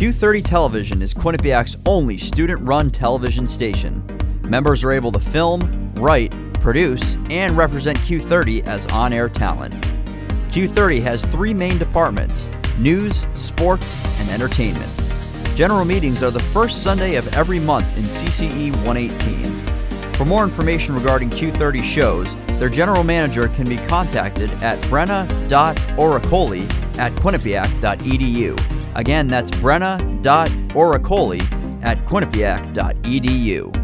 Q30 Television is Quinnipiac's only student run television station. Members are able to film, write, produce, and represent Q30 as on air talent. Q30 has three main departments news, sports, and entertainment. General meetings are the first Sunday of every month in CCE 118. For more information regarding Q30 shows, their general manager can be contacted at brenna.oracoli at quinnipiac.edu. Again, that's brenna.oracoli at quinnipiac.edu.